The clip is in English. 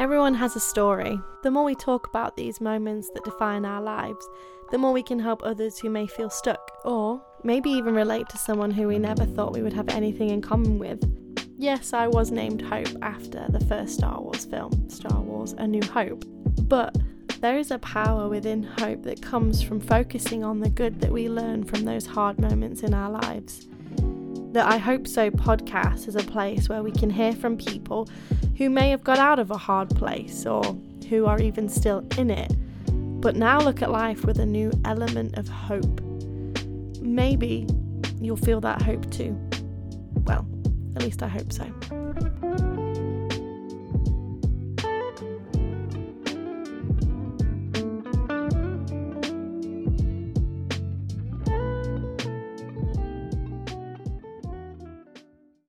Everyone has a story. The more we talk about these moments that define our lives, the more we can help others who may feel stuck, or maybe even relate to someone who we never thought we would have anything in common with. Yes, I was named Hope after the first Star Wars film, Star Wars A New Hope. But there is a power within hope that comes from focusing on the good that we learn from those hard moments in our lives. The I Hope So podcast is a place where we can hear from people who may have got out of a hard place or who are even still in it, but now look at life with a new element of hope. Maybe you'll feel that hope too. Well, at least I hope so.